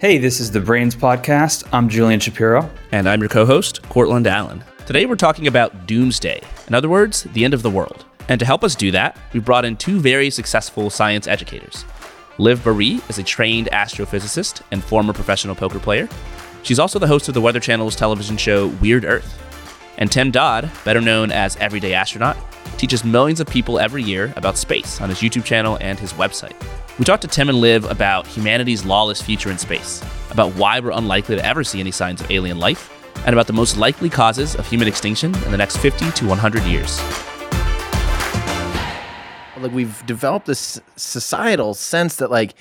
Hey, this is the Brains Podcast. I'm Julian Shapiro. And I'm your co host, Courtland Allen. Today we're talking about doomsday. In other words, the end of the world. And to help us do that, we brought in two very successful science educators. Liv Boeree is a trained astrophysicist and former professional poker player. She's also the host of the Weather Channel's television show Weird Earth. And Tim Dodd, better known as Everyday Astronaut, teaches millions of people every year about space on his YouTube channel and his website. We talked to Tim and Liv about humanity's lawless future in space, about why we're unlikely to ever see any signs of alien life, and about the most likely causes of human extinction in the next 50 to 100 years. Like we've developed this societal sense that like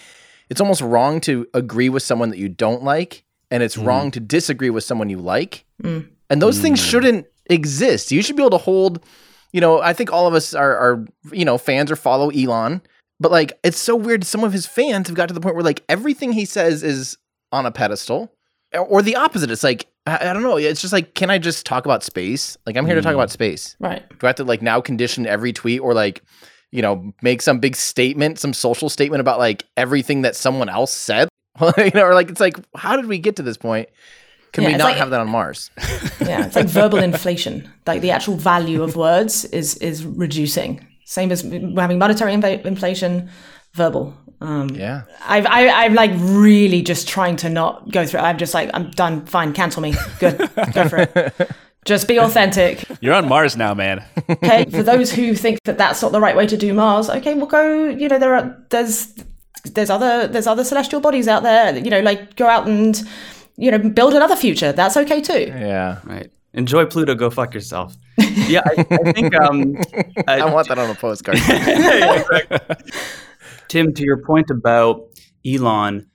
it's almost wrong to agree with someone that you don't like, and it's mm. wrong to disagree with someone you like. Mm. And those mm. things shouldn't exist. You should be able to hold, you know, I think all of us are, are, you know, fans or follow Elon, but like it's so weird. Some of his fans have got to the point where like everything he says is on a pedestal or the opposite. It's like, I, I don't know. It's just like, can I just talk about space? Like, I'm here mm. to talk about space. Right. Do I have to like now condition every tweet or like, you know, make some big statement, some social statement about like everything that someone else said? you know, or like, it's like, how did we get to this point? Can yeah, we not like, have that on Mars? yeah, it's like verbal inflation. Like the actual value of words is is reducing. Same as we're having monetary inflation, verbal. Um, yeah, I've I, I'm like really just trying to not go through. I'm just like I'm done. Fine, cancel me. Good, go for it. Just be authentic. You're on Mars now, man. okay, for those who think that that's not the right way to do Mars, okay, we'll go. You know, there are there's there's other there's other celestial bodies out there. You know, like go out and you know, build another future. That's okay too. Yeah. Right. Enjoy Pluto. Go fuck yourself. yeah, I, I think. Um, I, I want that on a postcard. Tim, to your point about Elon,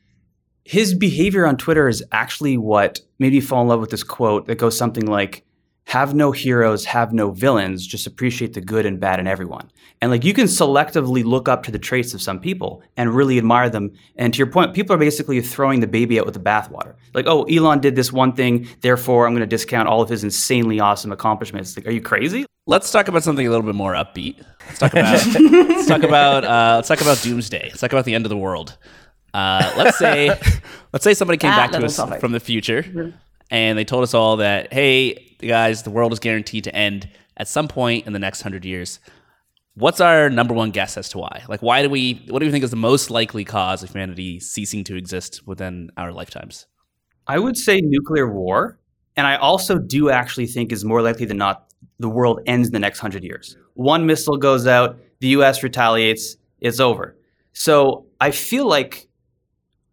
his behavior on Twitter is actually what made me fall in love with this quote that goes something like, have no heroes, have no villains, just appreciate the good and bad in everyone. And like you can selectively look up to the traits of some people and really admire them. And to your point, people are basically throwing the baby out with the bathwater. Like, oh, Elon did this one thing, therefore I'm going to discount all of his insanely awesome accomplishments. Like, are you crazy? Let's talk about something a little bit more upbeat. Let's talk about let's talk about uh, let's talk about doomsday. Let's talk about the end of the world. Uh, let's say let's say somebody came that back to us topic. from the future and they told us all that hey guys, the world is guaranteed to end at some point in the next hundred years. What's our number one guess as to why? Like, why do we? What do we think is the most likely cause of humanity ceasing to exist within our lifetimes? I would say nuclear war, and I also do actually think is more likely than not the world ends in the next hundred years. One missile goes out, the U.S. retaliates, it's over. So I feel like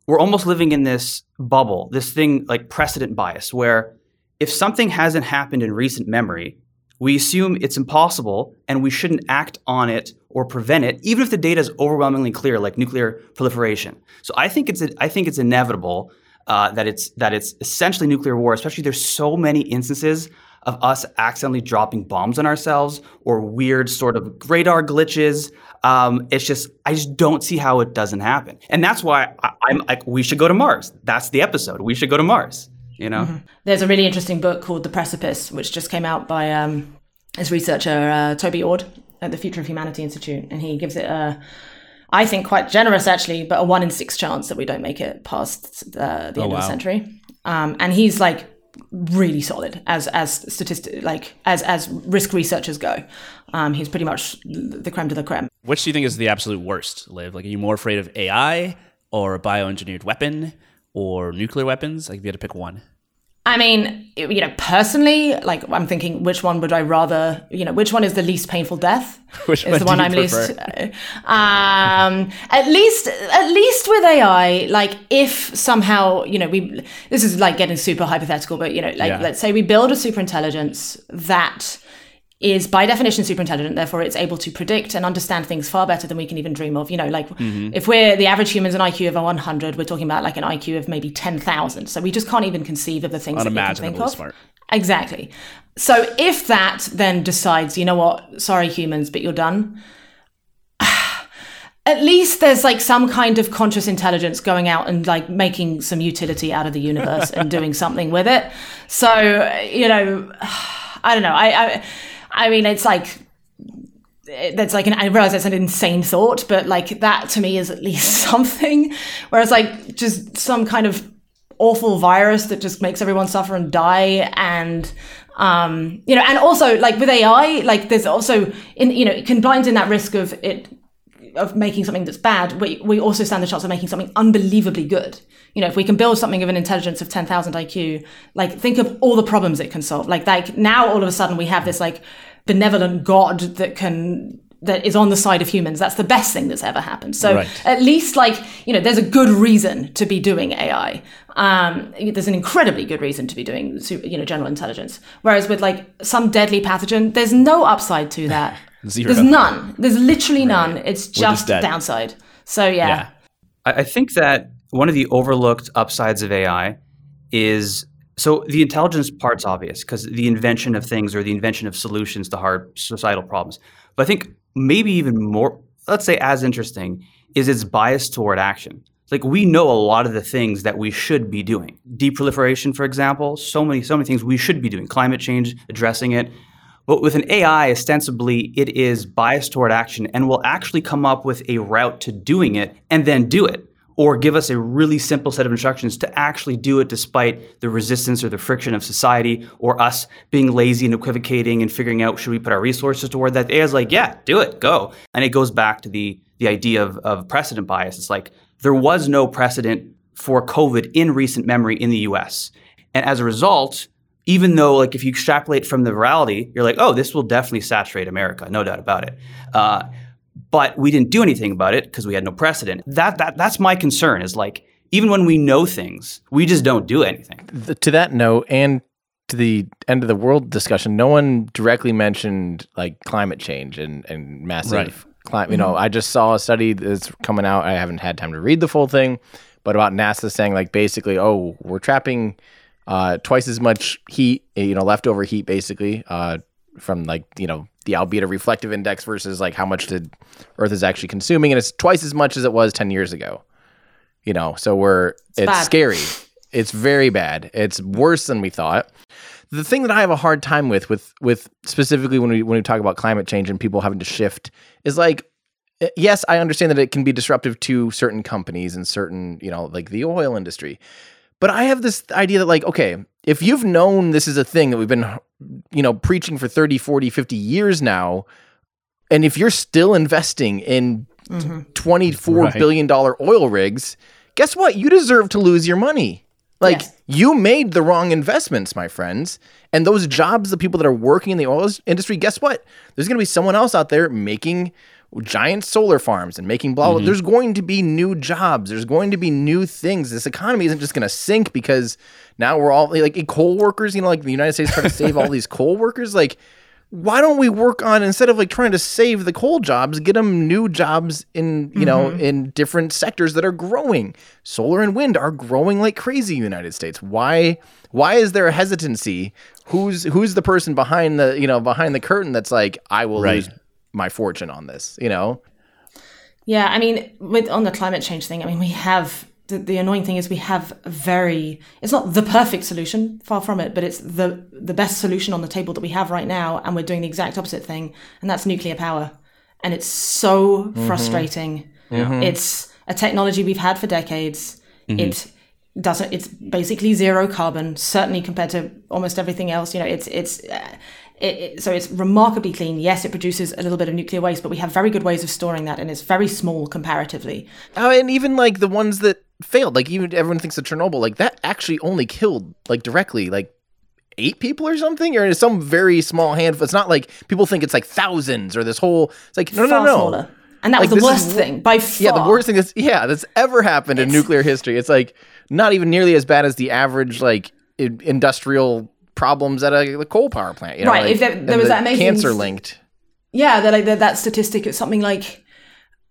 we're almost living in this bubble, this thing like precedent bias, where if something hasn't happened in recent memory, we assume it's impossible and we shouldn't act on it or prevent it, even if the data is overwhelmingly clear, like nuclear proliferation. So I think it's I think it's inevitable uh, that it's that it's essentially nuclear war. Especially there's so many instances of us accidentally dropping bombs on ourselves or weird sort of radar glitches. Um, it's just I just don't see how it doesn't happen, and that's why I, I'm like we should go to Mars. That's the episode. We should go to Mars you know? Mm-hmm. There's a really interesting book called The Precipice, which just came out by um, his researcher, uh, Toby Ord at the Future of Humanity Institute. And he gives it a, I think, quite generous actually, but a one in six chance that we don't make it past uh, the oh, end wow. of the century. Um, and he's like really solid as as statistic like as as risk researchers go. Um, he's pretty much the creme de la creme. Which do you think is the absolute worst, Liv? Like, are you more afraid of AI or a bioengineered weapon? or nuclear weapons? Like, if you had to pick one. I mean, you know, personally, like I'm thinking, which one would I rather? You know, which one is the least painful death? Which is one the one I'm prefer? least. Um, at least, at least with AI, like if somehow, you know, we this is like getting super hypothetical, but you know, like yeah. let's say we build a super intelligence that is by definition super intelligent therefore it's able to predict and understand things far better than we can even dream of. You know like mm-hmm. if we're the average human's an iq of 100 we're talking about like an iq of maybe 10000 so we just can't even conceive of the things that we can think of. smart. exactly. So if that then decides you know what sorry humans but you're done at least there's like some kind of conscious intelligence going out and like making some utility out of the universe and doing something with it. So you know i don't know. I, I I mean, it's like that's like an I realize that's an insane thought, but like that to me is at least something. Whereas like just some kind of awful virus that just makes everyone suffer and die and um, you know, and also like with AI, like there's also in you know it combines in that risk of it of making something that's bad. We we also stand the chance of making something unbelievably good. You know, if we can build something of an intelligence of ten thousand IQ, like think of all the problems it can solve. Like like now all of a sudden we have this like benevolent god that can that is on the side of humans. That's the best thing that's ever happened. So right. at least like, you know, there's a good reason to be doing AI. Um, there's an incredibly good reason to be doing, you know, general intelligence. Whereas with like some deadly pathogen, there's no upside to that. Zero. There's none. There's literally none. It's just, just downside. So yeah. yeah. I think that one of the overlooked upsides of AI is so the intelligence part's obvious because the invention of things or the invention of solutions to hard societal problems. But I think maybe even more, let's say as interesting, is its bias toward action. Like we know a lot of the things that we should be doing. Deproliferation, for example, so many, so many things we should be doing. Climate change, addressing it. But with an AI, ostensibly, it is biased toward action and will actually come up with a route to doing it and then do it or give us a really simple set of instructions to actually do it despite the resistance or the friction of society or us being lazy and equivocating and figuring out should we put our resources toward that. AI is like, yeah, do it, go. And it goes back to the the idea of, of precedent bias. It's like there was no precedent for COVID in recent memory in the US. And as a result, even though like if you extrapolate from the reality, you're like, oh, this will definitely saturate America, no doubt about it. Uh, but we didn't do anything about it because we had no precedent. That that that's my concern is like even when we know things, we just don't do anything. The, to that note, and to the end of the world discussion, no one directly mentioned like climate change and and massive right. climate. You know, mm-hmm. I just saw a study that's coming out. I haven't had time to read the full thing, but about NASA saying like basically, oh, we're trapping uh, twice as much heat, you know, leftover heat basically uh, from like you know the albedo reflective index versus like how much the Earth is actually consuming, and it's twice as much as it was ten years ago. You know, so we're it's, it's scary. It's very bad. It's worse than we thought. The thing that I have a hard time with, with with specifically when we when we talk about climate change and people having to shift, is like yes, I understand that it can be disruptive to certain companies and certain, you know, like the oil industry. But I have this idea that like, okay, if you've known this is a thing that we've been you know preaching for 30 40 50 years now and if you're still investing in mm-hmm. 24 right. billion dollar oil rigs guess what you deserve to lose your money like yes. You made the wrong investments my friends and those jobs the people that are working in the oil industry guess what there's going to be someone else out there making giant solar farms and making blah, blah. Mm-hmm. There's going to be new jobs. There's going to be new things. This economy isn't just going to sink because now we're all like coal workers, you know, like the United States trying to save all these coal workers. Like, why don't we work on instead of like trying to save the coal jobs, get them new jobs in, you mm-hmm. know, in different sectors that are growing. Solar and wind are growing like crazy in the United States. Why why is there a hesitancy? Who's who's the person behind the, you know, behind the curtain that's like I will right. lose my fortune on this, you know? Yeah, I mean, with on the climate change thing, I mean, we have the, the annoying thing is we have a very it's not the perfect solution, far from it, but it's the the best solution on the table that we have right now, and we're doing the exact opposite thing, and that's nuclear power. And it's so mm-hmm. frustrating. Mm-hmm. It's a technology we've had for decades. Mm-hmm. It doesn't it's basically zero carbon certainly compared to almost everything else you know it's it's uh, it, it, so it's remarkably clean. Yes, it produces a little bit of nuclear waste, but we have very good ways of storing that, and it's very small comparatively. Oh, and even like the ones that failed, like even everyone thinks of Chernobyl, like that actually only killed like directly like eight people or something, or some very small handful. It's not like people think it's like thousands or this whole. It's like no, Far no, no. Smaller. And that like, was the worst is, thing by far. Yeah, the worst thing that's yeah that's ever happened it's, in nuclear history. It's like not even nearly as bad as the average like industrial problems at a, a coal power plant. You know, right. Like, if there, there was the that amazing cancer linked. Yeah, that like that, that statistic is something like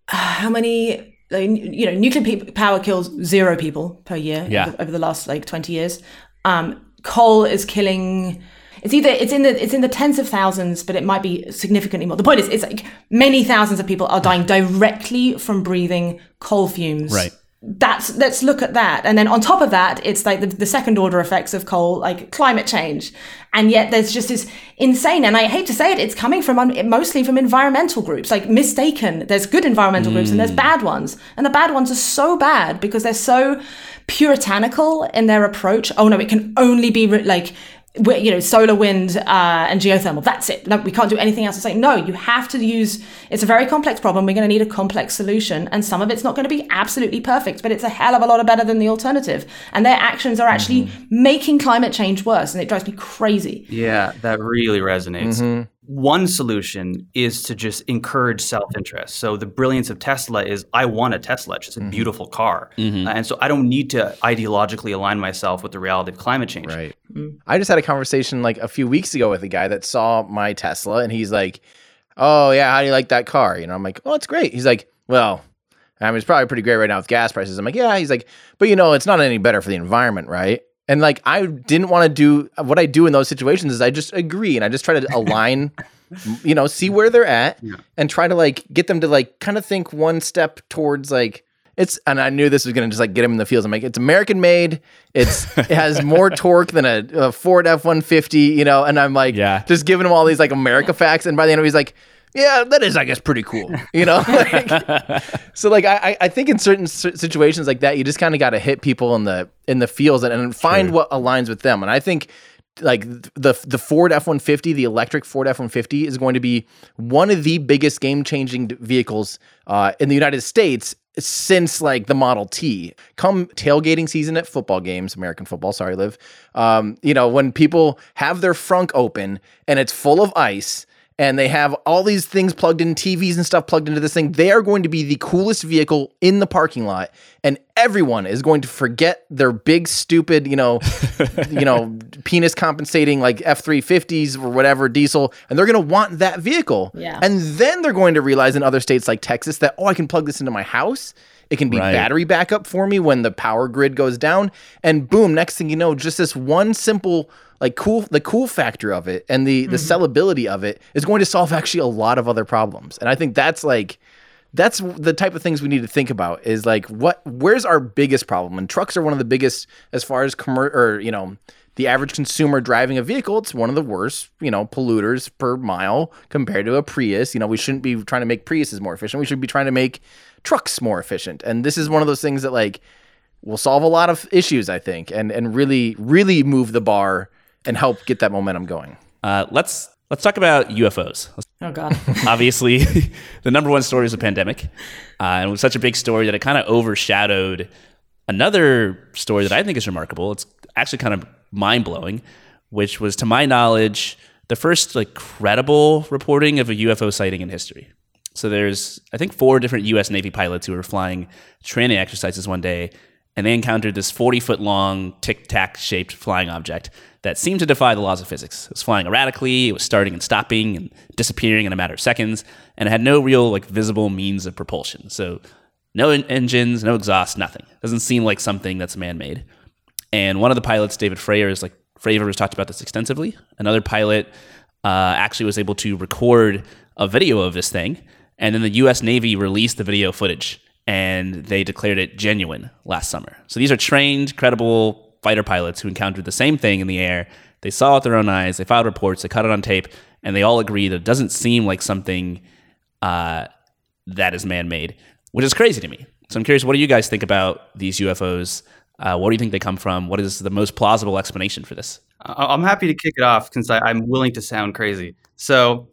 uh, how many like, you know nuclear power kills zero people per year yeah. over, over the last like 20 years um, coal is killing it's either it's in the it's in the tens of thousands but it might be significantly more the point is it's like many thousands of people are dying directly from breathing coal fumes right that's let's look at that and then on top of that it's like the, the, second order effects of coal like climate change and yet there's just this insane and i hate to say it it's coming from mostly from environmental groups like mistaken there's good environmental mm. groups and there's mm. bad ones and the bad ones are so bad because they're so puritanical in their approach oh no it can only be re- like you know, solar, wind, uh, and geothermal. That's it. No, we can't do anything else. It's like, no, you have to use, it's a very complex problem. We're going to need a complex solution. And some of it's not going to be absolutely perfect, but it's a hell of a lot better than the alternative. And their actions are actually mm-hmm. making climate change worse. And it drives me crazy. Yeah, that really resonates. Mm-hmm one solution is to just encourage self-interest. So the brilliance of Tesla is I want a Tesla. It's a mm-hmm. beautiful car, mm-hmm. uh, and so I don't need to ideologically align myself with the reality of climate change. Right. Mm-hmm. I just had a conversation like a few weeks ago with a guy that saw my Tesla, and he's like, "Oh yeah, how do you like that car?" You know, I'm like, "Oh, it's great." He's like, "Well." I mean, it's probably pretty great right now with gas prices. I'm like, yeah. He's like, but you know, it's not any better for the environment, right? And like, I didn't want to do what I do in those situations is I just agree and I just try to align, you know, see where they're at yeah. and try to like get them to like kind of think one step towards like, it's and I knew this was gonna just like get him in the fields. I'm like, it's American made. It's it has more torque than a, a Ford F one fifty, you know. And I'm like, yeah, just giving him all these like America facts. And by the end of it, he's like, yeah, that is, I guess, pretty cool. You know, like, so like I, I think in certain situations like that, you just kind of got to hit people in the in the fields and, and find what aligns with them. And I think like the the Ford F one fifty, the electric Ford F one fifty, is going to be one of the biggest game changing vehicles uh, in the United States since like the Model T. Come tailgating season at football games, American football, sorry, Liv. Um, you know, when people have their frunk open and it's full of ice and they have all these things plugged in, TVs and stuff plugged into this thing. They are going to be the coolest vehicle in the parking lot, and everyone is going to forget their big, stupid, you know, you know, penis compensating like F three fifties or whatever diesel, and they're going to want that vehicle. Yeah. And then they're going to realize in other states like Texas that oh, I can plug this into my house. It can be right. battery backup for me when the power grid goes down, and boom, next thing you know, just this one simple like cool the cool factor of it and the the mm-hmm. sellability of it is going to solve actually a lot of other problems. And i think that's like that's the type of things we need to think about is like what where's our biggest problem? And trucks are one of the biggest as far as commer- or you know the average consumer driving a vehicle it's one of the worst you know polluters per mile compared to a prius. You know we shouldn't be trying to make priuses more efficient. We should be trying to make trucks more efficient. And this is one of those things that like will solve a lot of issues i think and and really really move the bar and help get that momentum going. Uh, let's let's talk about UFOs. Oh God! Obviously, the number one story is a pandemic, uh, and it was such a big story that it kind of overshadowed another story that I think is remarkable. It's actually kind of mind blowing, which was, to my knowledge, the first like credible reporting of a UFO sighting in history. So there's, I think, four different U.S. Navy pilots who were flying training exercises one day, and they encountered this 40 foot long tic tac shaped flying object that seemed to defy the laws of physics. It was flying erratically, it was starting and stopping and disappearing in a matter of seconds, and it had no real like visible means of propulsion. So no en- engines, no exhaust, nothing. Doesn't seem like something that's man-made. And one of the pilots, David Fravor, is like Fravor has talked about this extensively. Another pilot uh, actually was able to record a video of this thing, and then the U.S. Navy released the video footage, and they declared it genuine last summer. So these are trained, credible fighter pilots who encountered the same thing in the air. They saw it with their own eyes. They filed reports. They cut it on tape, and they all agree that it doesn't seem like something uh, that is man-made, which is crazy to me. So I'm curious, what do you guys think about these UFOs? Uh, what do you think they come from? What is the most plausible explanation for this? I'm happy to kick it off since I, am willing to sound crazy. So,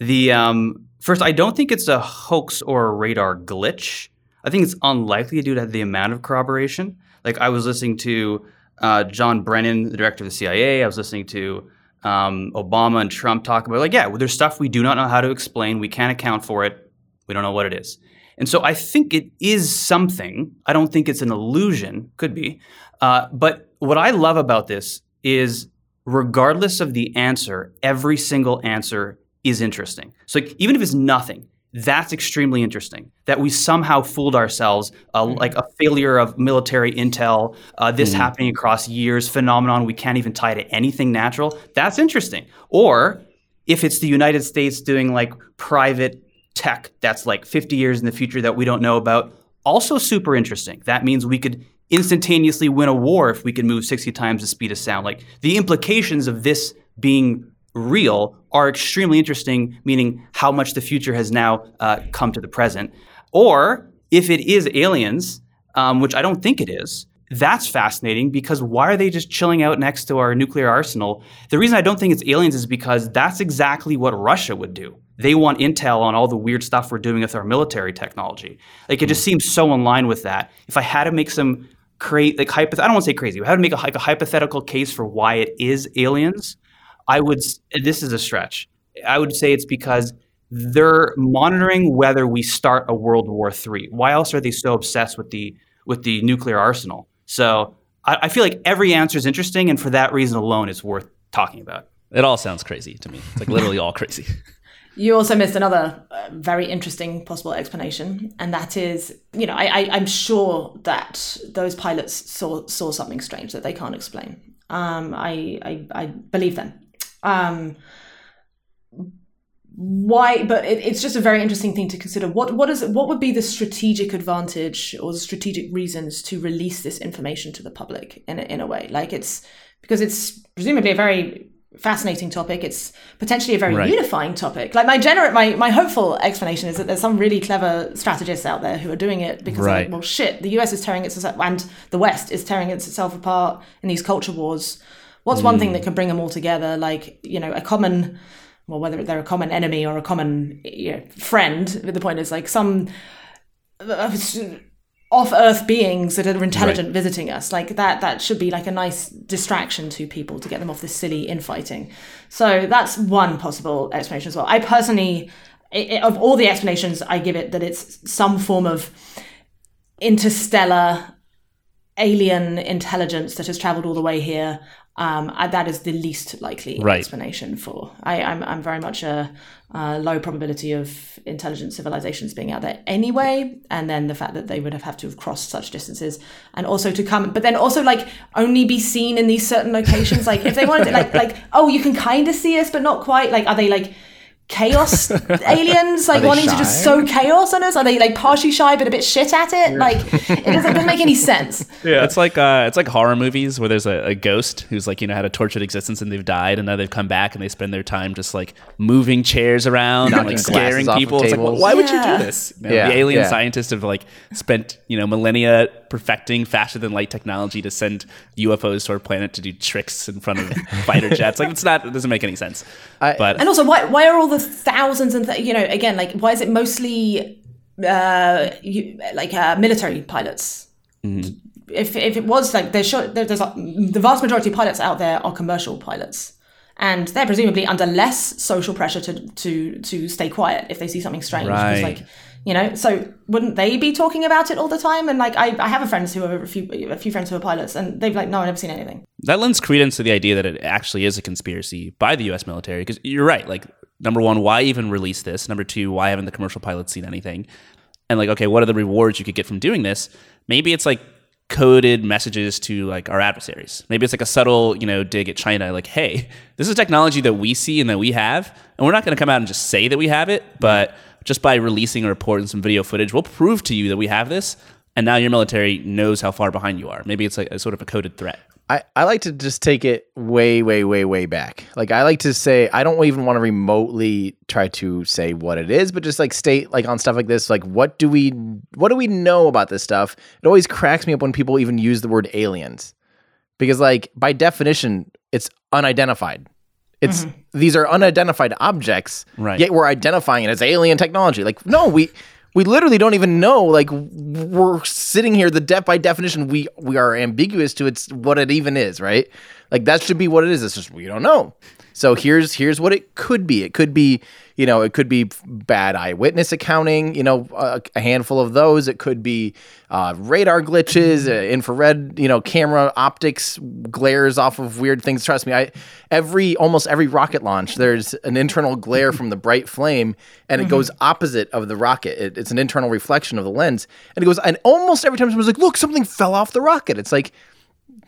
the um, first, I don't think it's a hoax or a radar glitch. I think it's unlikely due to the amount of corroboration. Like I was listening to uh, John Brennan, the director of the CIA. I was listening to um, Obama and Trump talk about like, yeah, well, there's stuff we do not know how to explain. We can't account for it. We don't know what it is. And so I think it is something. I don't think it's an illusion. Could be. Uh, but what I love about this is, regardless of the answer, every single answer is interesting. So like, even if it's nothing, that's extremely interesting that we somehow fooled ourselves uh, mm. like a failure of military intel uh, this mm. happening across years phenomenon we can't even tie to anything natural that's interesting or if it's the united states doing like private tech that's like 50 years in the future that we don't know about also super interesting. That means we could instantaneously win a war if we could move 60 times the speed of sound. Like the implications of this being real are extremely interesting, meaning how much the future has now uh, come to the present. Or if it is aliens, um, which I don't think it is, that's fascinating because why are they just chilling out next to our nuclear arsenal? The reason I don't think it's aliens is because that's exactly what Russia would do. They want intel on all the weird stuff we're doing with our military technology. Like it just seems so in line with that. If I had to make some create like hypoth- I don't want to say crazy. But I had to make a, like a hypothetical case for why it is aliens. I would. This is a stretch. I would say it's because they're monitoring whether we start a World War III. Why else are they so obsessed with the with the nuclear arsenal? So I, I feel like every answer is interesting, and for that reason alone, it's worth talking about. It all sounds crazy to me. It's like literally all crazy. You also missed another uh, very interesting possible explanation, and that is, you know, I, I, am sure that those pilots saw saw something strange that they can't explain. Um, I, I, I believe them. Um, why? But it, it's just a very interesting thing to consider. What what is what would be the strategic advantage or the strategic reasons to release this information to the public in a, in a way? Like it's because it's presumably a very fascinating topic. It's potentially a very right. unifying topic. Like my generate, my my hopeful explanation is that there's some really clever strategists out there who are doing it because, right. like, well, shit, the US is tearing itself and the West is tearing itself apart in these culture wars. What's mm. one thing mm. that can bring them all together? Like you know, a common, well, whether they're a common enemy or a common you know, friend. The point is like some. Uh, off-earth beings that are intelligent right. visiting us like that that should be like a nice distraction to people to get them off this silly infighting so that's one possible explanation as well i personally it, of all the explanations i give it that it's some form of interstellar alien intelligence that has traveled all the way here um, that is the least likely right. explanation for. I, I'm, I'm very much a, a, low probability of intelligent civilizations being out there anyway, and then the fact that they would have had to have crossed such distances, and also to come, but then also like only be seen in these certain locations. Like if they wanted to, like like oh, you can kind of see us, but not quite. Like are they like chaos aliens like wanting shy? to just sow chaos on us? Are they like partially shy but a bit shit at it? Yeah. like it doesn't, doesn't, make any sense. Yeah. It's like uh it's like horror movies where there's a, a, ghost who's like you know had a tortured existence and they've died and now they've come back and they spend their time just like moving chairs around and like scaring people. It's like well, why yeah. would you do this? You know, yeah. the alien scientists have like spent you know millennia perfecting faster than light technology to send UFOs to our planet to do tricks in front of fighter jets. Like it's not it doesn't make any sense. I, but and also why why are all the thousands and th- you know again like why is it mostly uh you, like uh, military pilots? Mm-hmm. if, if it was like there's sure, there's a, the vast majority of pilots out there are commercial pilots. And they're presumably under less social pressure to to to stay quiet if they see something strange. Right. like you know so wouldn't they be talking about it all the time? And like i, I have a friends who are a few a few friends who are pilots and they've like no i've never seen anything. That lends credence to the idea that it actually is a conspiracy by the us military because you're right like number one, why even release this? Number two, why haven't the commercial pilots seen anything? And like, okay, what are the rewards you could get from doing this? Maybe it's like coded messages to like our adversaries. Maybe it's like a subtle, you know, dig at China, like, hey, this is technology that we see and that we have, and we're not going to come out and just say that we have it, but just by releasing a report and some video footage, we'll prove to you that we have this. And now your military knows how far behind you are. Maybe it's like a sort of a coded threat. I, I like to just take it way, way, way, way back. Like I like to say, I don't even want to remotely try to say what it is, but just like state like on stuff like this, like what do we what do we know about this stuff? It always cracks me up when people even use the word aliens. Because like by definition, it's unidentified. It's mm-hmm. these are unidentified objects, right. yet we're identifying it as alien technology. Like, no, we we literally don't even know. Like we're sitting here. The def by definition, we we are ambiguous to it's what it even is, right? Like that should be what it is. It's just we don't know. So here's here's what it could be. It could be you know, it could be bad eyewitness accounting, you know, a, a handful of those. It could be uh, radar glitches, uh, infrared, you know, camera optics glares off of weird things. Trust me, I every almost every rocket launch, there's an internal glare from the bright flame, and it mm-hmm. goes opposite of the rocket. It, it's an internal reflection of the lens, and it goes. And almost every time someone's like, "Look, something fell off the rocket," it's like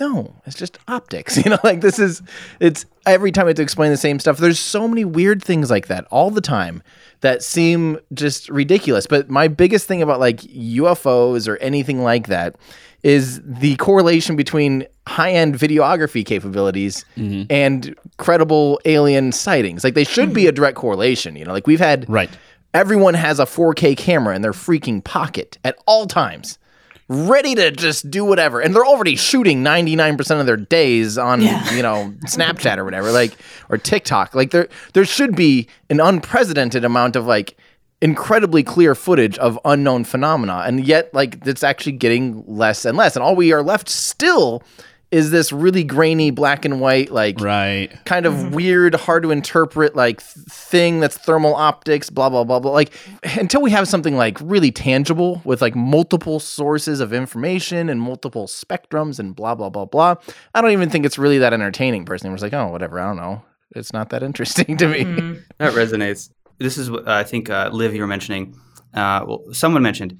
no, it's just optics. You know, like this is it's every time I have to explain the same stuff. There's so many weird things like that all the time that seem just ridiculous. But my biggest thing about like UFOs or anything like that is the correlation between high-end videography capabilities mm-hmm. and credible alien sightings. Like they should be a direct correlation, you know. Like we've had Right. Everyone has a 4K camera in their freaking pocket at all times ready to just do whatever. And they're already shooting 99% of their days on, yeah. you know, Snapchat or whatever, like or TikTok. Like there there should be an unprecedented amount of like incredibly clear footage of unknown phenomena. And yet like it's actually getting less and less. And all we are left still is this really grainy black and white like right. kind of mm-hmm. weird hard to interpret like thing that's thermal optics blah blah blah blah. Like until we have something like really tangible with like multiple sources of information and multiple spectrums and blah blah blah blah i don't even think it's really that entertaining personally. It's like oh whatever i don't know. It's not that interesting to me. Mm-hmm. that resonates. This is what uh, i think uh, liv you were mentioning uh, well someone mentioned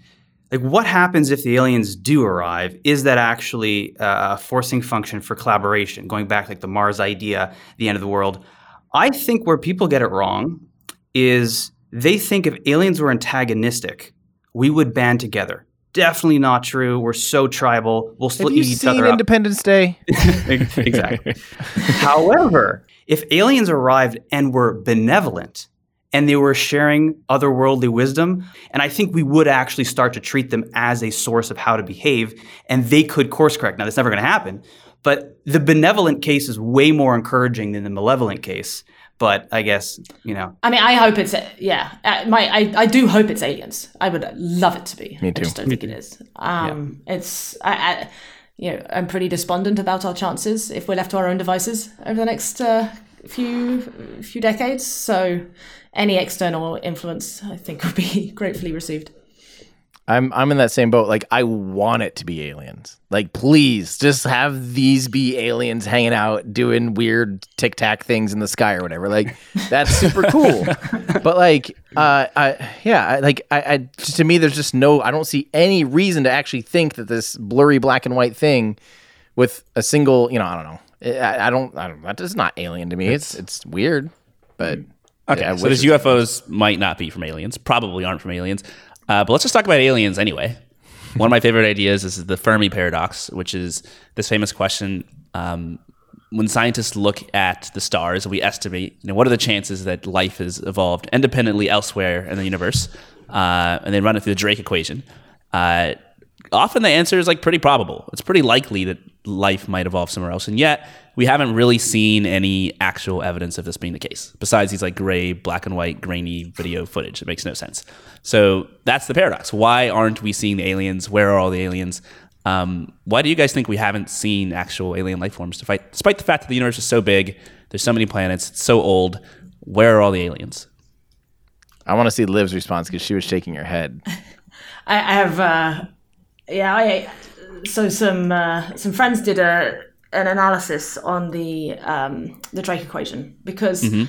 like what happens if the aliens do arrive? Is that actually uh, a forcing function for collaboration going back like the mars idea the end of the world? I think where people get it wrong is they think if aliens were antagonistic we would band together. Definitely not true. We're so tribal. We'll split each other up. Independence day? Exactly. However if aliens arrived and were benevolent and they were sharing otherworldly wisdom. And I think we would actually start to treat them as a source of how to behave, and they could course correct. Now, that's never going to happen, but the benevolent case is way more encouraging than the malevolent case. But I guess you know. I mean, I hope it's yeah. Uh, my I, I do hope it's aliens. I would love it to be. Me too. I just don't think it is. Um, yeah. it's I, I, you know, I'm pretty despondent about our chances if we're left to our own devices over the next uh, few few decades. So any external influence, I think, would be gratefully received. I'm I'm in that same boat. Like I want it to be aliens. Like please, just have these be aliens hanging out doing weird tic tac things in the sky or whatever. Like that's super cool. but like, uh, I, yeah, like I, I, to me, there's just no. I don't see any reason to actually think that this blurry black and white thing with a single, you know, I don't know. I, I don't. I don't. That is not alien to me. It's it's weird, but. Okay, yeah, so these UFOs might not be from aliens, probably aren't from aliens. Uh, but let's just talk about aliens anyway. One of my favorite ideas is the Fermi paradox, which is this famous question. Um, when scientists look at the stars, we estimate, you know, what are the chances that life has evolved independently elsewhere in the universe, uh, and they run it through the Drake equation. Uh, often the answer is like pretty probable. It's pretty likely that life might evolve somewhere else, and yet we haven't really seen any actual evidence of this being the case, besides these like gray, black and white, grainy video footage. It makes no sense. So that's the paradox. Why aren't we seeing the aliens? Where are all the aliens? Um, why do you guys think we haven't seen actual alien life forms? Despite, despite the fact that the universe is so big, there's so many planets, it's so old. Where are all the aliens? I want to see Liv's response because she was shaking her head. I have, uh, yeah, I so some uh, some friends did a an analysis on the um, the Drake equation because mm-hmm.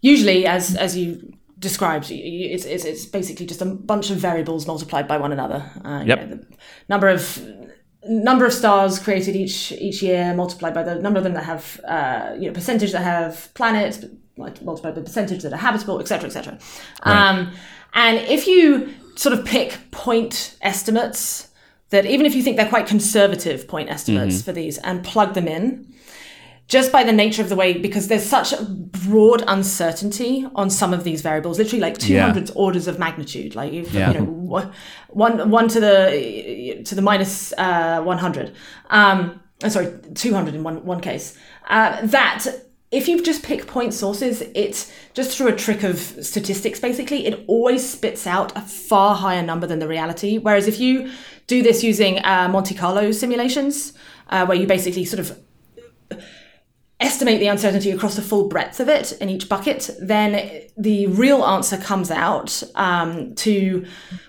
usually, as as you described, it's, it's, it's basically just a bunch of variables multiplied by one another. Uh, yep. Know, the number of number of stars created each each year multiplied by the number of them that have uh, you know percentage that have planets multiplied by the percentage that are habitable, etc., etc. Right. Um, and if you sort of pick point estimates that even if you think they're quite conservative point estimates mm-hmm. for these and plug them in, just by the nature of the way, because there's such a broad uncertainty on some of these variables, literally like 200 yeah. orders of magnitude, like yeah. you know, one, one to the, to the minus, uh, 100, um, sorry, 200 in one, one case, uh, that if you just pick point sources, it's just through a trick of statistics, basically, it always spits out a far higher number than the reality. Whereas if you do this using uh, Monte Carlo simulations, uh, where you basically sort of estimate the uncertainty across the full breadth of it in each bucket, then the real answer comes out um, to,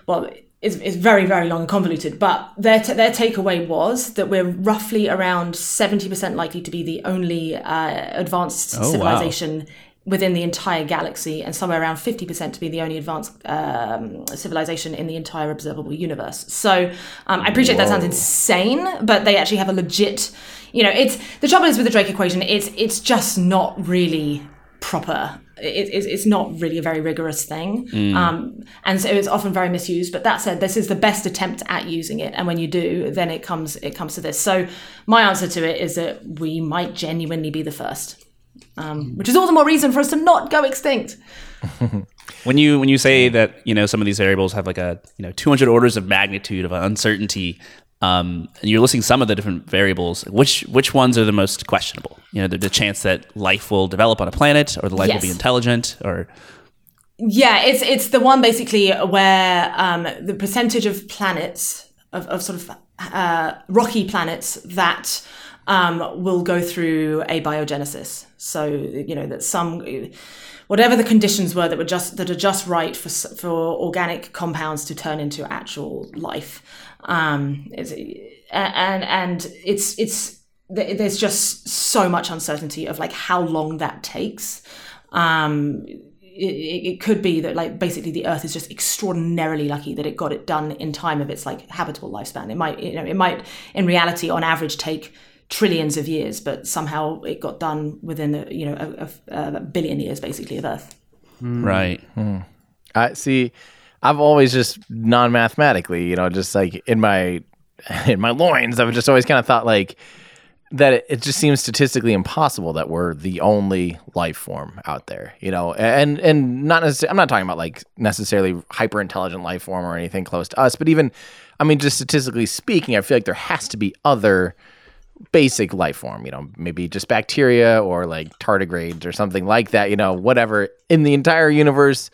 well, it's, it's very, very long and convoluted, but their, t- their takeaway was that we're roughly around 70% likely to be the only uh, advanced oh, civilization wow within the entire galaxy and somewhere around 50% to be the only advanced um, civilization in the entire observable universe. So um, I appreciate Whoa. that sounds insane, but they actually have a legit you know, it's the trouble is with the Drake equation. It's it's just not really proper. It, it's, it's not really a very rigorous thing, Mm. um, and so it's often very misused. But that said, this is the best attempt at using it, and when you do, then it comes it comes to this. So my answer to it is that we might genuinely be the first, um, which is all the more reason for us to not go extinct. When you when you say that you know some of these variables have like a you know 200 orders of magnitude of uncertainty, um, and you're listing some of the different variables, which which ones are the most questionable? You know, the, the chance that life will develop on a planet, or the life will be intelligent, or Yeah, it's it's the one basically where um, the percentage of planets of, of sort of uh, rocky planets that um, will go through abiogenesis. So you know that some whatever the conditions were that were just that are just right for for organic compounds to turn into actual life. Um, it's, and and it's it's there's just so much uncertainty of like how long that takes. Um, it, it could be that like basically the earth is just extraordinarily lucky that it got it done in time of its like habitable lifespan it might you know it might in reality on average take trillions of years but somehow it got done within a, you know a, a, a billion years basically of earth right? I see. I've always just non-mathematically, you know, just like in my in my loins, I've just always kind of thought like that. It, it just seems statistically impossible that we're the only life form out there, you know, and and not necessarily. I'm not talking about like necessarily hyper intelligent life form or anything close to us, but even, I mean, just statistically speaking, I feel like there has to be other basic life form, you know, maybe just bacteria or like tardigrades or something like that, you know, whatever in the entire universe.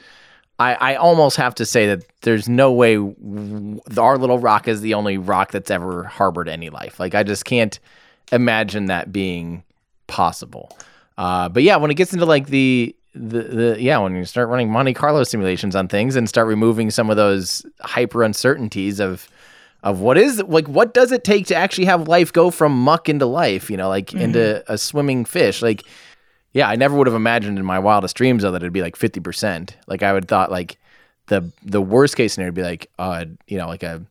I, I almost have to say that there's no way w- our little rock is the only rock that's ever harbored any life. Like I just can't imagine that being possible. Uh, but yeah, when it gets into like the the, the yeah, when you start running Monte Carlo simulations on things and start removing some of those hyper uncertainties of of what is like what does it take to actually have life go from muck into life, you know, like into a swimming fish, like yeah, I never would have imagined in my wildest dreams though that it'd be like fifty percent. Like I would thought like the the worst case scenario would be like uh you know like a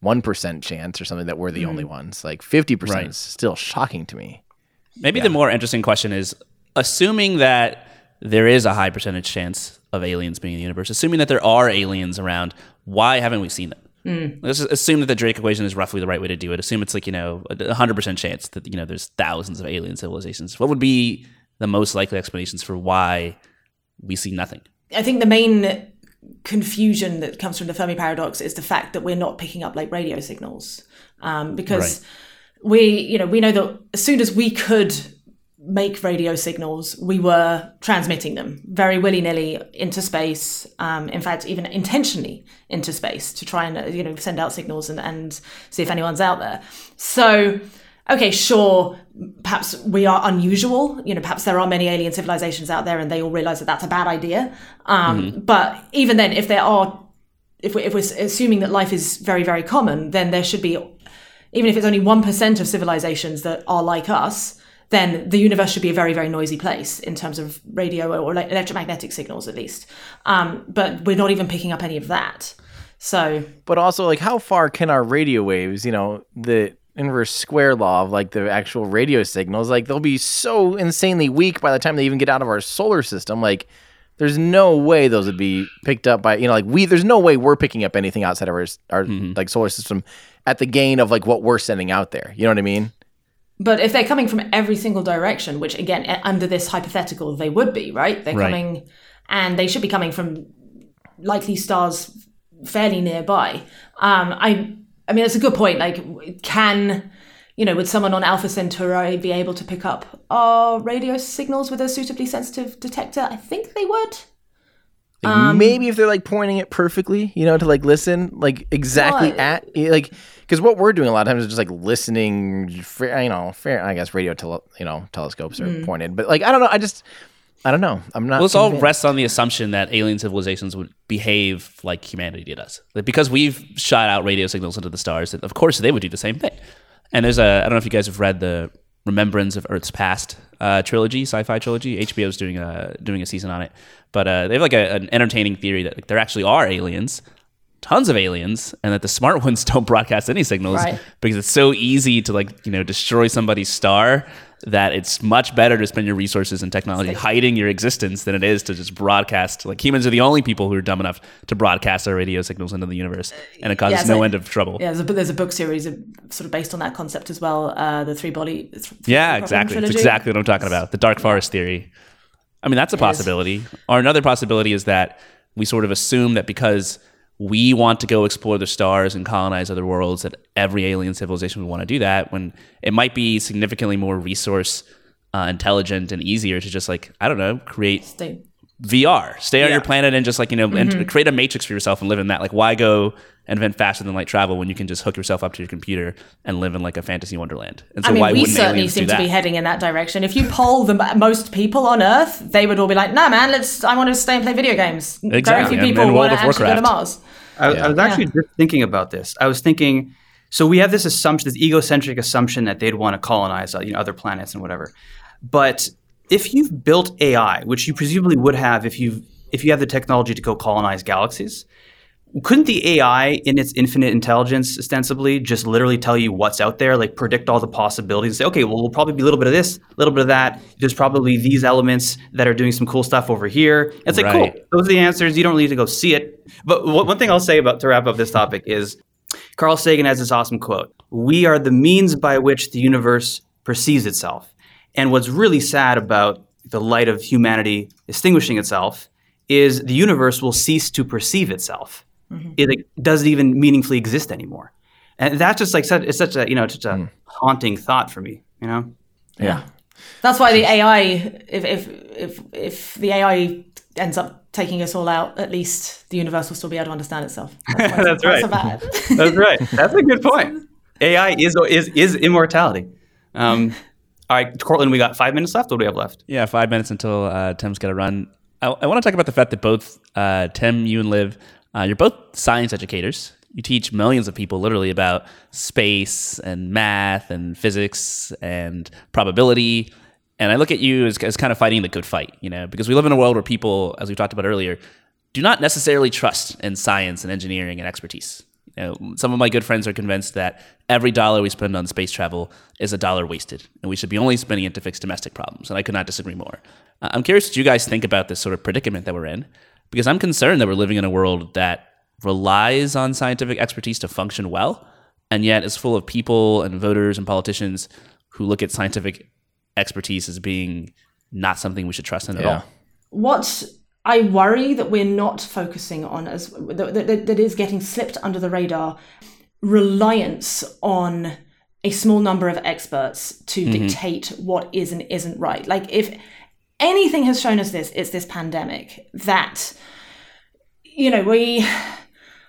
one percent chance or something that we're the only ones. Like fifty percent Right. is still shocking to me. Maybe the more interesting question is assuming that there is a high percentage chance of aliens being in the universe, assuming that there are aliens around, why haven't we seen them? Let's assume that the Drake equation is roughly the right way to do it. Assume it's like, you know, a 100% chance that, you know, there's thousands of alien civilizations. What would be the most likely explanations for why we see nothing? i think the main confusion that comes from the fermi paradox is the fact that we're not picking up like radio signals. Um, because we you know we know that as soon as we could make radio signals we were transmitting them very willy-nilly into space um, in fact even intentionally into space to try and uh, you know send out signals and, and see if anyone's out there. So okay sure perhaps we are unusual you know perhaps there are many alien civilizations out there and they all realize that that's a bad idea um, but even then if there are if, we, if we're assuming that life is very very common then there should be even if it's only 1% of civilizations that are like us, then the universe should be a very, very noisy place in terms of radio or electromagnetic signals, at least. Um, but we're not even picking up any of that. So, But also like how far can our radio waves, you know, the inverse square law of like the actual radio signals, like they'll be so insanely weak by the time they even get out of our solar system. Like there's no way those would be picked up by you know like we there's no way we're picking up anything outside of our, our like solar system at the gain of like what we're sending out there you know what i mean but if they're coming from every single direction, which again, under this hypothetical, they would be, right? They're Right. coming, and they should be coming from likely stars fairly nearby. Um, I, I mean, it's a good point. Like, can you know, would someone on Alpha Centauri be able to pick up our radio signals with a suitably sensitive detector? I think they would. Like, Um, maybe if they're like pointing it perfectly you know to like listen like exactly Well, at like because what we're doing a lot of times is just like listening you know fair i guess radio tele, you know telescopes are Mm. pointed but like i don't know i just i don't know i'm not Well, this all rests on the assumption that alien civilizations would behave like humanity does. That because we've shot out radio signals into the stars, that of course they would do the same thing. And there's a I don't know if you guys have read the Remembrance of Earth's Past uh, trilogy, sci-fi trilogy. HBO's doing a doing a season on it, but uh, they have like a, an entertaining theory that like, there actually are aliens tons of aliens and that the smart ones don't broadcast any signals Right. because it's so easy to like you know destroy somebody's star that it's much better to spend your resources and technology hiding your existence than it is to just broadcast like humans are the only people who are dumb enough to broadcast our radio signals into the universe and it causes Yeah, no so- end of trouble Yeah, there's a, there's a book series of, sort of based on that concept as well. Uh, the three body. th- Yeah, exactly. It's exactly what I'm talking about. The dark forest theory. I mean, that's a possibility. Or another possibility is that we sort of assume that because we want to go explore the stars and colonize other worlds, that every alien civilization would want to do that. When it might be significantly more resource uh, intelligent and easier to just like I don't know, create Stay- VR, stay on your planet and just like you know, Mm-hmm. and create a matrix for yourself and live in that. Like, why go and invent faster than light travel when you can just hook yourself up to your computer and live in like a fantasy wonderland? And so I mean, why we wouldn't certainly seem to be heading in that direction. If you poll the most people on Earth, they would all be like, "No, man, let's. I want to stay and play video games." Exactly. Very few people and want to of actually go to Mars. I, I was actually just thinking about this. I was thinking, so we have this assumption, this egocentric assumption that they'd want to colonize, uh, you know, other planets and whatever. But if you've built AI, which you presumably would have if you if you have the technology to go colonize galaxies, couldn't the AI, in its infinite intelligence, ostensibly, just literally tell you what's out there, like predict all the possibilities, and say, okay, well, we'll probably be a little bit of this, a little bit of that. There's probably these elements that are doing some cool stuff over here. It's like, Right. cool. Those are the answers. You don't need to go see it. But one one thing I'll say about to wrap up this topic is Carl Sagan has this awesome quote We are the means by which the universe perceives itself. And what's really sad about the light of humanity extinguishing itself is the universe will cease to perceive itself. It like, doesn't even meaningfully exist anymore. And that's just like such, it's such a you know such a haunting thought for me. You know. Yeah. That's why the AI, if if if if the AI ends up taking us all out, at least the universe will still be able to understand itself. That's, why it's- That's right. so bad. That's right. That's a good point. AI is is is immortality. Um, all right, Cortland, we got five minutes left. What do we have left? Yeah, five minutes until uh, Tim's got to run. I, I want to talk about the fact that both uh, Tim, you, and Liv, uh, you're both science educators. You teach millions of people literally about space and math and physics and probability. And I look at you as, as kind of fighting the good fight, you know, because we live in a world where people, as we talked about earlier, do not necessarily trust in science and engineering and expertise. You know, some of my good friends are convinced that every dollar we spend on space travel is a dollar wasted, and we should be only spending it to fix domestic problems. And I could not disagree more. Uh, I'm curious what you guys think about this sort of predicament that we're in, because I'm concerned that we're living in a world that relies on scientific expertise to function well, and yet is full of people and voters and politicians who look at scientific expertise as being not something we should trust in at Yeah. all. what I worry that we're not focusing on as that, that, that is getting slipped under the radar reliance on a small number of experts to mm-hmm. dictate what is and isn't right. Like if anything has shown us this, it's this pandemic that you know we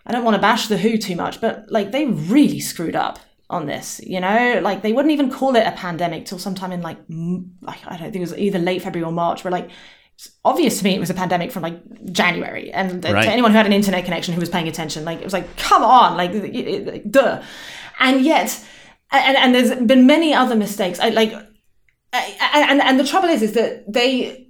I don't want to bash the Who too much, but like they really screwed up on this. You know, like they wouldn't even call it a pandemic till sometime in like, like I don't think it was either late February or March. Where like it's obvious to me it was a pandemic from like January, and Right. to anyone who had an internet connection who was paying attention, like it was like, come on, like, like, duh. And yet, and and there's been many other mistakes. I like, and and the trouble is, is that they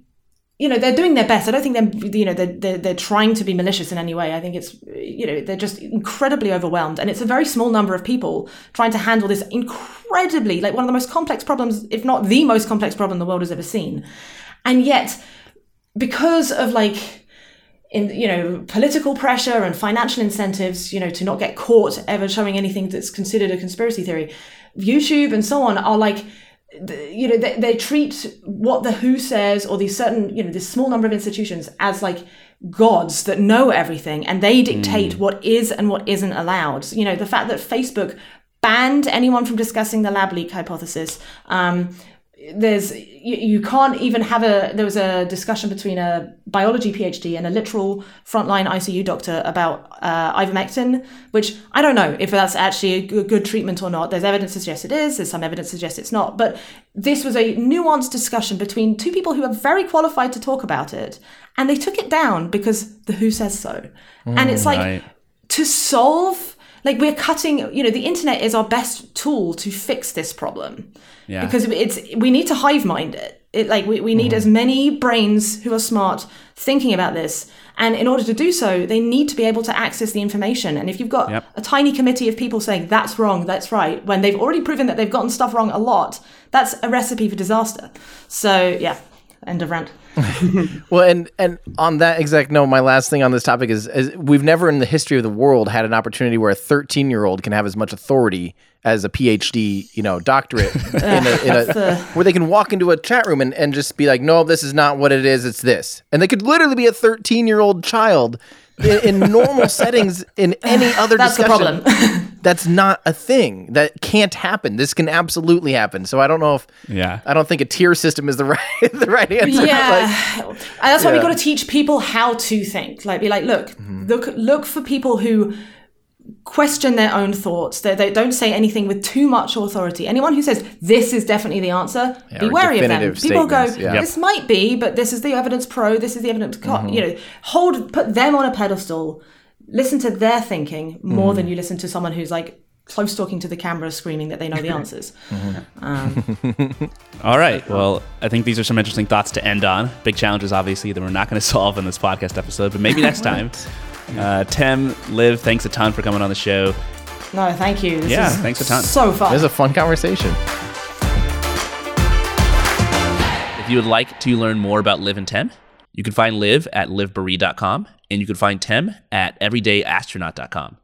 you know they're doing their best. I don't think they're you know they're, they're they're trying to be malicious in any way. I think it's you know they're just incredibly overwhelmed, and it's a very small number of people trying to handle this incredibly like one of the most complex problems, if not the most complex problem the world has ever seen, and yet because of like in you know political pressure and financial incentives you know to not get caught ever showing anything that's considered a conspiracy theory youtube and so on are like you know they, they treat what the who says or these certain you know this small number of institutions as like gods that know everything and they dictate what is and what isn't allowed. You know the fact that facebook banned anyone from discussing the lab leak hypothesis um, there's you, you can't even have a there was a discussion between a biology phd and a literal frontline icu doctor about uh, ivermectin which i don't know if that's actually a good, good treatment or not there's evidence to suggest it is there's some evidence to suggest it's not but this was a nuanced discussion between two people who are very qualified to talk about it and they took it down because the who says so and it's like Right. to solve like we're cutting you know the internet is our best tool to fix this problem. Yeah. because it's we need to hive mind it. It like we, we need mm-hmm. as many brains who are smart thinking about this. And in order to do so they need to be able to access the information. And if you've got Yep. a tiny committee of people saying that's wrong that's right when they've already proven that they've gotten stuff wrong a lot that's a recipe for disaster. So yeah end of rant Well, and and on that exact note, my last thing on this topic is, is we've never in the history of the world had an opportunity where a 13 year old can have as much authority as a PhD, you know, doctorate in a, in a, where they can walk into a chat room and, and just be like, no, this is not what it is, it's this, and they could literally be a 13 year old child in, in normal settings in any other that's the problem That's not a thing. That can't happen. This can absolutely happen. So I don't know if Yeah. I don't think a tier system is the right the right answer. yeah Like, and that's why we yeah. got to teach people how to think like be like look Mm-hmm. look look for people who question their own thoughts. They, they don't say anything with too much authority. Anyone who says this is definitely the answer be wary of them. people go yeah. this might be but this is the evidence pro this is the evidence con mm-hmm. you know hold put them on a pedestal. Listen to their thinking more mm-hmm. than you listen to someone who's like close talking to the camera screaming that they know the answers. Mm-hmm. Um, All right. Well, I think these are some interesting thoughts to end on. Big challenges, obviously, that we're not going to solve in this podcast episode, but maybe next time. Uh, Tim, Liv, thanks a ton for coming on the show. no thank you this Yeah, is thanks a ton. so fun it was a fun conversation. If you would like to learn more about Liv and Tim, you can find Liv at livboeree.com and you can find Tim at everydayastronaut.com.